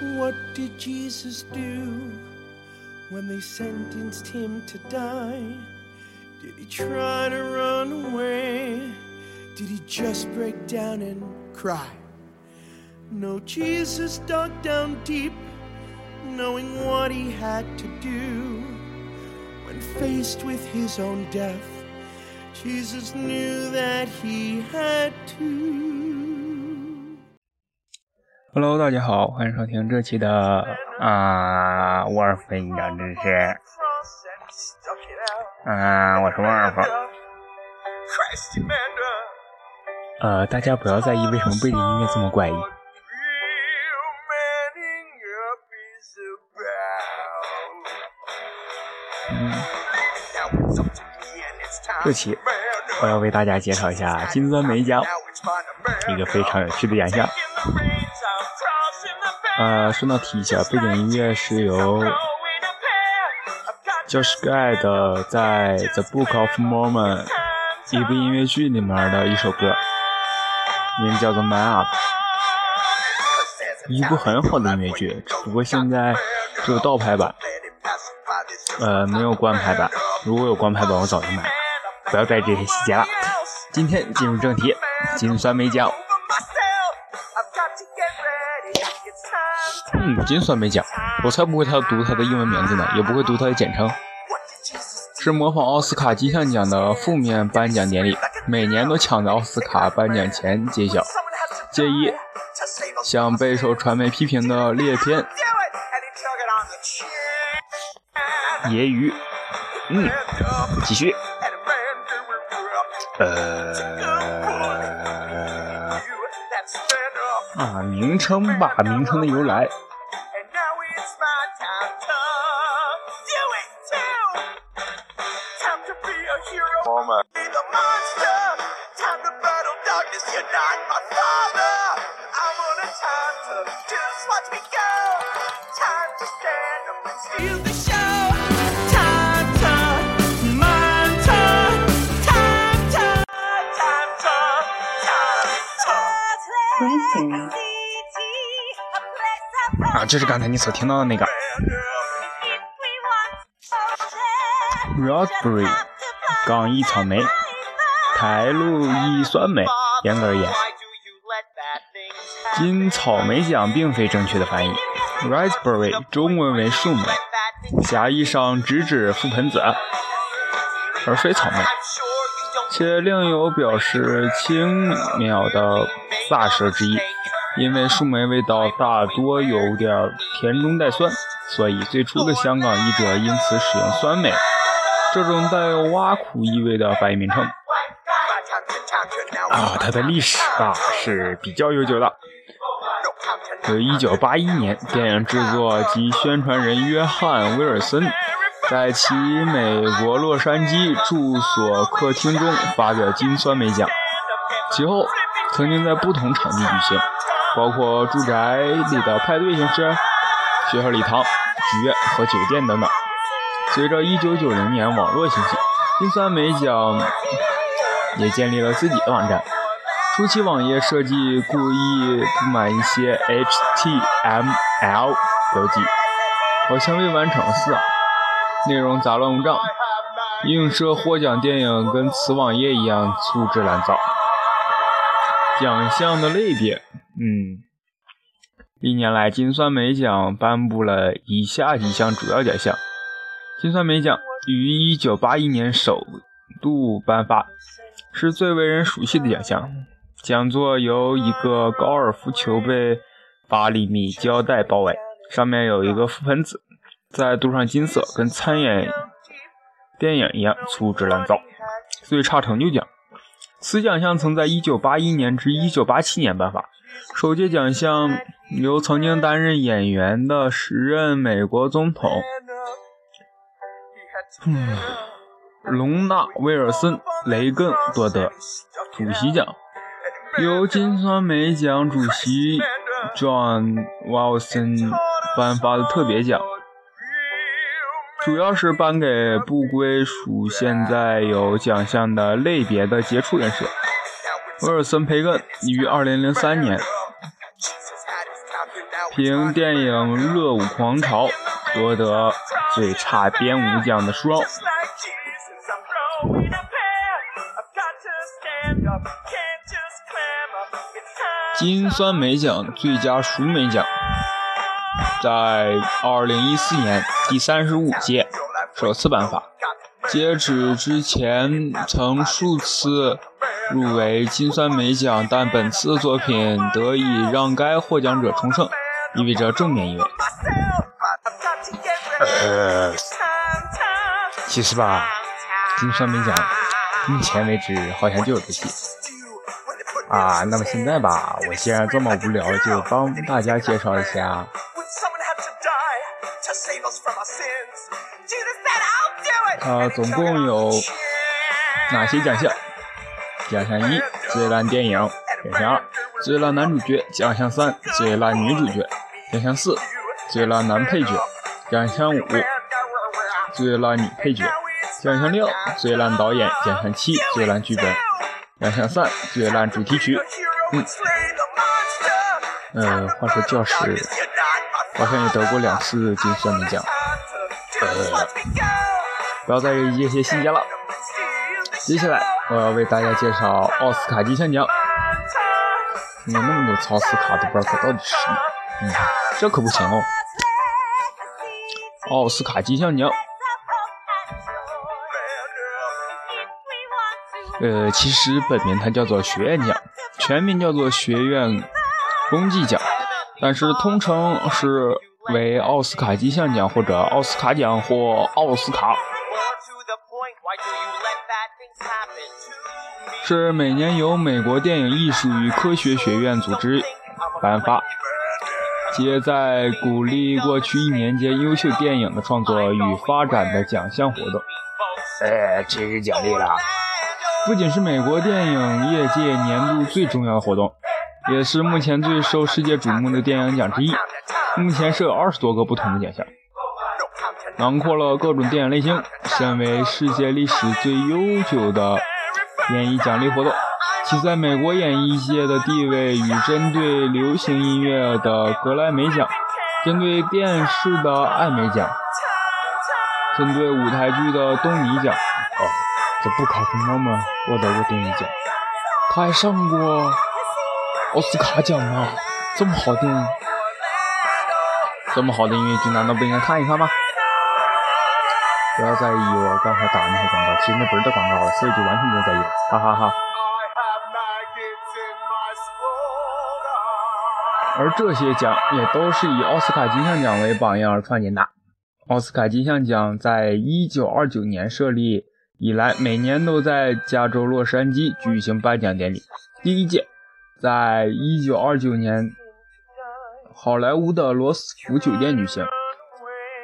What did Jesus do when they sentenced him to die? Did he try to run away? Did he just break down and cry? No, Jesus dug down deep, knowing what he had to do. When faced with his own death, Jesus knew that he had to. Hello，大家好，欢迎收听这期的啊沃尔夫营养知识。啊，我是沃尔夫。呃，大家不要在意为什么背景音乐这么怪异。嗯，这期我要为大家介绍一下金酸梅奖，一个非常有趣的奖项。呃，顺道提一下，背景音乐是由 Josh Gad 的在《The Book of Mormon》一部音乐剧里面的一首歌，名字叫做《Man Up》，一部很好的音乐剧，只不过现在只有盗拍版，呃，没有官拍版。如果有官拍版，我早就买了。不要在意这些细节了。今天进入正题，金酸梅奖。嗯，金酸梅奖，我才不会他读他的英文名字呢，也不会读他的简称。是模仿奥斯卡金像奖的负面颁奖典礼，每年都抢在奥斯卡颁奖前揭晓。介一，向备受传媒批评的猎片。揶揄，嗯，继续。呃，啊，名称吧，名称的由来。啊，就是刚才你所听到的那个 raspberry，港益草莓，台露乙酸梅。严格而言，金草莓奖并非正确的翻译。raspberry 中文为树莓，狭义上直指覆盆子，而非草莓，且另有表示轻妙的撒舌之意。因为树莓味道大多有点甜中带酸，所以最初的香港译者因此使用酸梅这种带有挖苦意味的翻译名称。啊，它的历史啊是比较悠久的。于一九八一年，电影制作及宣传人约翰·威尔森在其美国洛杉矶住所客厅中发表金酸梅奖，其后曾经在不同场地举行。包括住宅里的派对形式、学校礼堂、剧院和酒店等等。随着1990年网络兴起，金酸梅奖也建立了自己的网站。初期网页设计故意布满一些 HTML 标记，好像未完成似的，内容杂乱无章，映射获奖电影跟此网页一样粗制滥造。奖项的类别。嗯，历年来金酸梅奖颁布了以下几项主要奖项。金酸梅奖于1981年首度颁发，是最为人熟悉的奖项。讲座由一个高尔夫球被八厘米胶带包围，上面有一个覆盆子，再镀上金色，跟参演电影一样粗制滥造。最差成就奖，此奖项曾在1981年至1987年颁发。首届奖项由曾经担任演员的时任美国总统，嗯，隆纳·威尔森·雷根夺得。主席奖由金酸梅奖主席 John Wilson 颁发的特别奖，主要是颁给不归属现在有奖项的类别的杰出人士。威尔森·培根于2003年。凭电影《热舞狂潮》夺得最差编舞奖的殊荣。金酸梅奖最佳熟美奖，在2014年第三十五届首次颁发。截止之前，曾数次入围金酸梅奖，但本次作品得以让该获奖者重生，意味着正面意味。呃，其实吧，金酸梅奖目前为止好像就有这戏。啊，那么现在吧，我既然这么无聊，就帮大家介绍一下。它总共有哪些奖项？奖项一：最烂电影；奖项二：最烂男主角；奖项三：最烂女主角；奖项四：最烂男配角；奖项五：最烂女配角；奖项六：最烂导演；奖项七：最烂剧本。奖项三最烂主题曲，嗯，呃，话说教师好像也得过两次金酸梅奖，呃，不要再一些细节了。接下来我要为大家介绍奥斯卡金像奖，怎么那么多奥斯卡都不知道它到底是什么，嗯，这可不行哦。奥斯卡金像奖。呃，其实本名它叫做学院奖，全名叫做学院功绩奖，但是通称是为奥斯卡金像奖或者奥斯卡奖或奥斯卡，是每年由美国电影艺术与科学学院组织颁发，皆在鼓励过去一年间优秀电影的创作与发展的奖项活动。哎，真是奖励了。不仅是美国电影业界年度最重要的活动，也是目前最受世界瞩目的电影奖之一。目前设有二十多个不同的奖项，囊括了各种电影类型。身为世界历史最悠久的演艺奖励活动，其在美国演艺界的地位与针对流行音乐的格莱美奖、针对电视的艾美奖、针对舞台剧的东尼奖。哦这不卡夫妈妈获得过电影奖，他还上过奥斯卡奖呢。这么好电影，这么好的音乐剧，难道不应该看一看吗？不要在意我刚才打的那些广告，其实那不是的广告了，所以就完全不用在意，哈哈哈。而这些奖也都是以奥斯卡金像奖为榜样而创建的。奥斯卡金像奖在一九二九年设立。以来，每年都在加州洛杉矶举行颁奖典礼。第一届在一九二九年好莱坞的罗斯福酒店举行，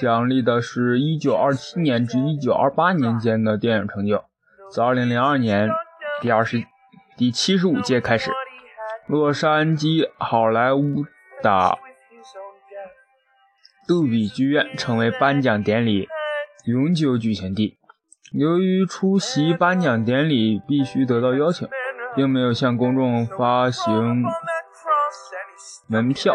奖励的是1927年至1928年间的电影成就。自2002年第二十第七十五届开始，洛杉矶好莱坞的杜比剧院成为颁奖典礼永久举行地。由于出席颁奖典礼必须得到邀请，并没有向公众发行门票，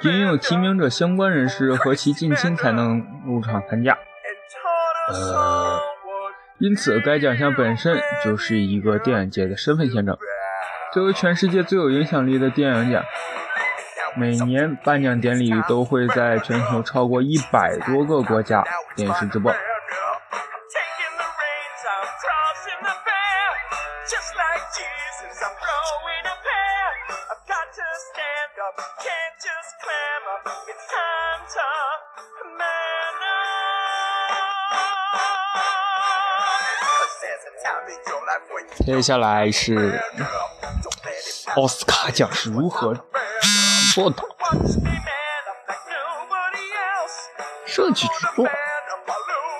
仅有提名者相关人士和其近亲才能入场参加。呃，因此该奖项本身就是一个电影节的身份象征。作为全世界最有影响力的电影奖，每年颁奖典礼都会在全球超过一百多个国家电视直播。接下来是奥斯卡奖是如何做的？设计制作，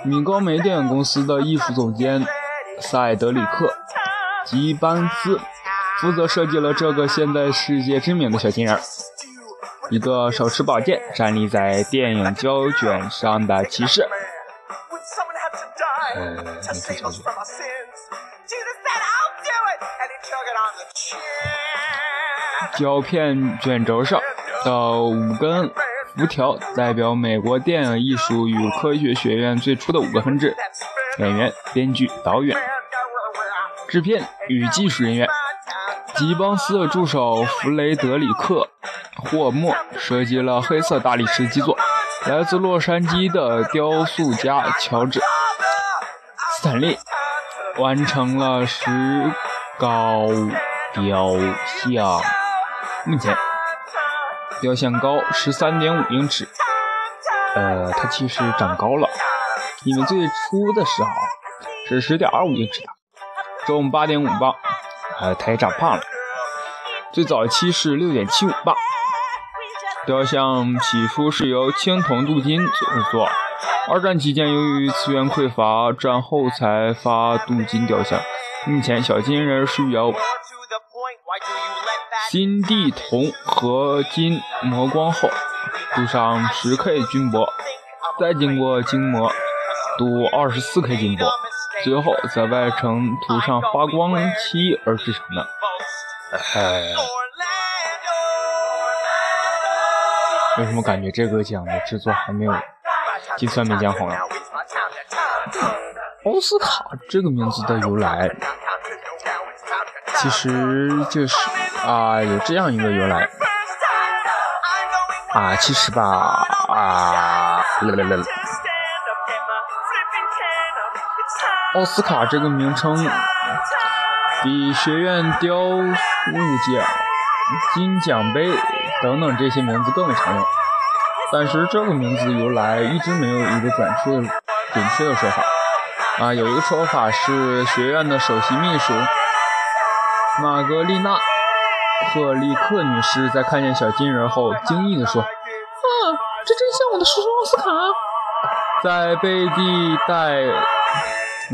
米高梅电影公司的艺术总监塞德里克·吉班斯负责设计了这个现在世界知名的小金人一个手持宝剑站立在电影胶卷上的骑士。呃，你是胶卷。胶片卷轴上的五根辐条代表美国电影艺术与科学学院最初的五个分支：演员、编剧、导演、制片与技术人员。吉邦斯的助手弗雷德里克·霍默设计了黑色大理石基座。来自洛杉矶的雕塑家乔治·斯坦利完成了石膏雕像。目前，雕像高十三点五英尺。呃，它其实长高了，因为最初的时候是十点二五英尺的，重八点五磅。呃，它也长胖了，最早期是六点七五磅。雕像起初是由青铜镀金制作，二战期间由于资源匮乏，战后才发镀金雕像。目前小金人是由锌地铜合金磨光后镀上十 K 金箔，再经过精磨镀二十四 K 金箔，最后在外层涂上发光漆而制成的。为什么感觉？这个奖的制作还没有金酸梅奖好呢？奥斯卡这个名字的由来，其实就是啊，有这样一个由来。啊，其实吧啊，来来来，奥斯卡这个名称比学院雕塑奖、金奖杯。等等这些名字更为常用，但是这个名字由来一直没有一个准确准确的说法。啊，有一个说法是学院的首席秘书玛格丽娜·赫利克女士在看见小金人后惊异地说：“啊，这真像我的叔叔奥斯卡。”在贝蒂·戴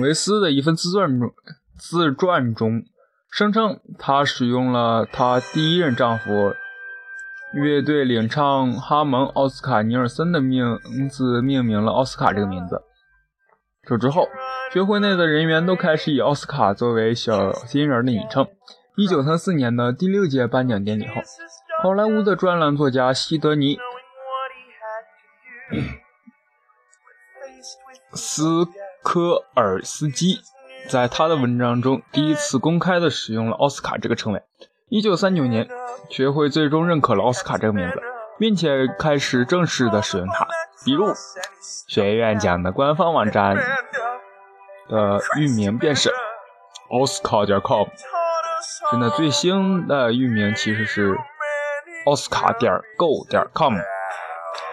维斯的一份自传中，自传中声称她使用了她第一任丈夫。乐队领唱哈蒙·奥斯卡·尼尔森的名字命名了奥斯卡这个名字。这之后，学会内的人员都开始以奥斯卡作为小金人的昵称。一九三四年的第六届颁奖典礼后，好莱坞的专栏作家西德尼·斯科尔斯基在他的文章中第一次公开的使用了奥斯卡这个称谓。一九三九年，学会最终认可了奥斯卡这个名字，并且开始正式的使用它。比如，学院奖的官方网站的域名便是奥斯卡点 com，现在最新的域名其实是奥斯卡点 go 点 com。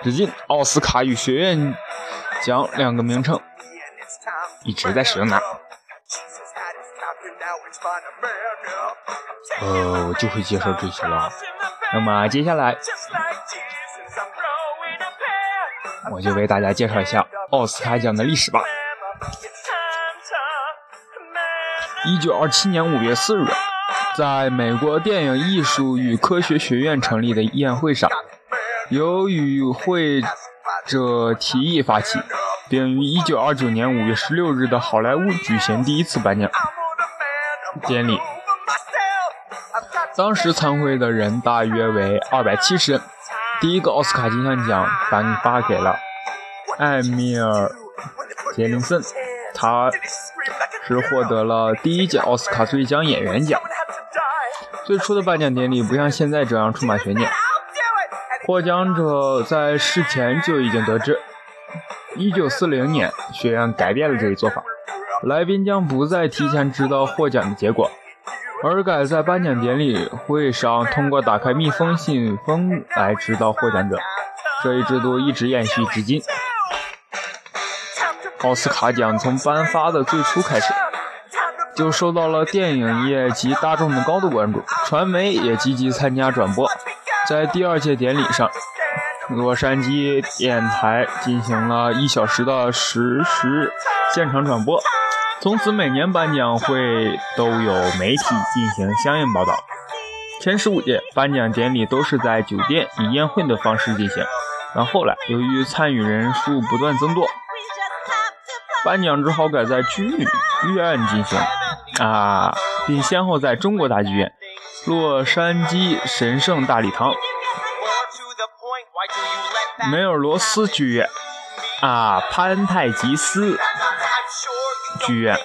至今，奥斯卡与学院奖两个名称一直在使用它。呃，我就会介绍这些了。那么接下来，我就为大家介绍一下奥斯卡奖的历史吧。一九二七年五月四日，在美国电影艺术与科学学院成立的宴会上，由与会者提议发起，并于一九二九年五月十六日的好莱坞举行第一次颁奖典礼。当时参会的人大约为二百七十人。第一个奥斯卡金像奖颁发给了艾米尔·杰林森，他是获得了第一届奥斯卡最佳演员奖。最初的颁奖典礼不像现在这样充满悬念，获奖者在事前就已经得知。一九四零年，学院改变了这一做法，来宾将不再提前知道获奖的结果。而改在颁奖典礼会上通过打开密封信封来知道获奖者，这一制度一直延续至今。奥斯卡奖从颁发的最初开始，就受到了电影业及大众的高度关注，传媒也积极参加转播。在第二届典礼上，洛杉矶电台进行了一小时的实时现场转播。从此，每年颁奖会都有媒体进行相应报道。前十五届颁奖典礼都是在酒店以宴会的方式进行，但后来由于参与人数不断增多，颁奖只好改在剧院进行啊，并先后在中国大剧院、洛杉矶神圣大礼堂、梅尔罗斯剧院啊，潘泰吉斯剧院、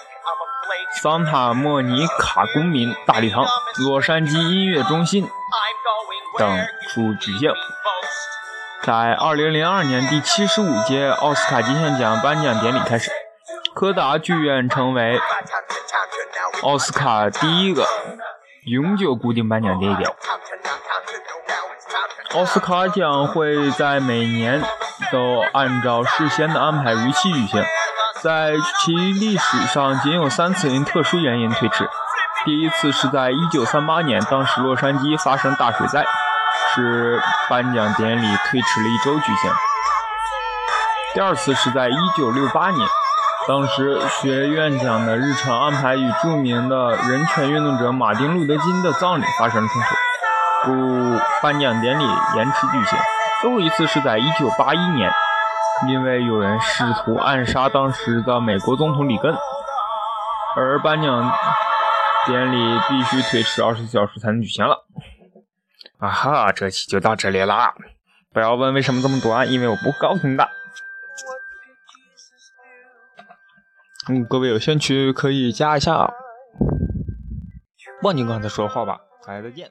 桑塔莫尼卡公民大礼堂、洛杉矶音乐中心等处举行。在二零零二年第七十五届奥斯卡金像奖颁奖典礼开始，柯达剧院成为奥斯卡第一个永久固定颁奖地点。奥斯卡奖会在每年都按照事先的安排如期举行，在其历史上仅有三次因特殊原因推迟。第一次是在1938年，当时洛杉矶发生大水灾，使颁奖典礼推迟了一周举行。第二次是在1968年，当时学院奖的日程安排与著名的人权运动者马丁·路德·金的葬礼发生冲突。故颁奖典礼延迟举行。最后一次是在1981年，因为有人试图暗杀当时的美国总统里根，而颁奖典礼必须推迟24小时才能举行了。啊哈，这期就到这里啦！不要问为什么这么短，因为我不告诉你的。嗯，各位有兴趣可以加一下忘记刚才说的话吧。大家再见。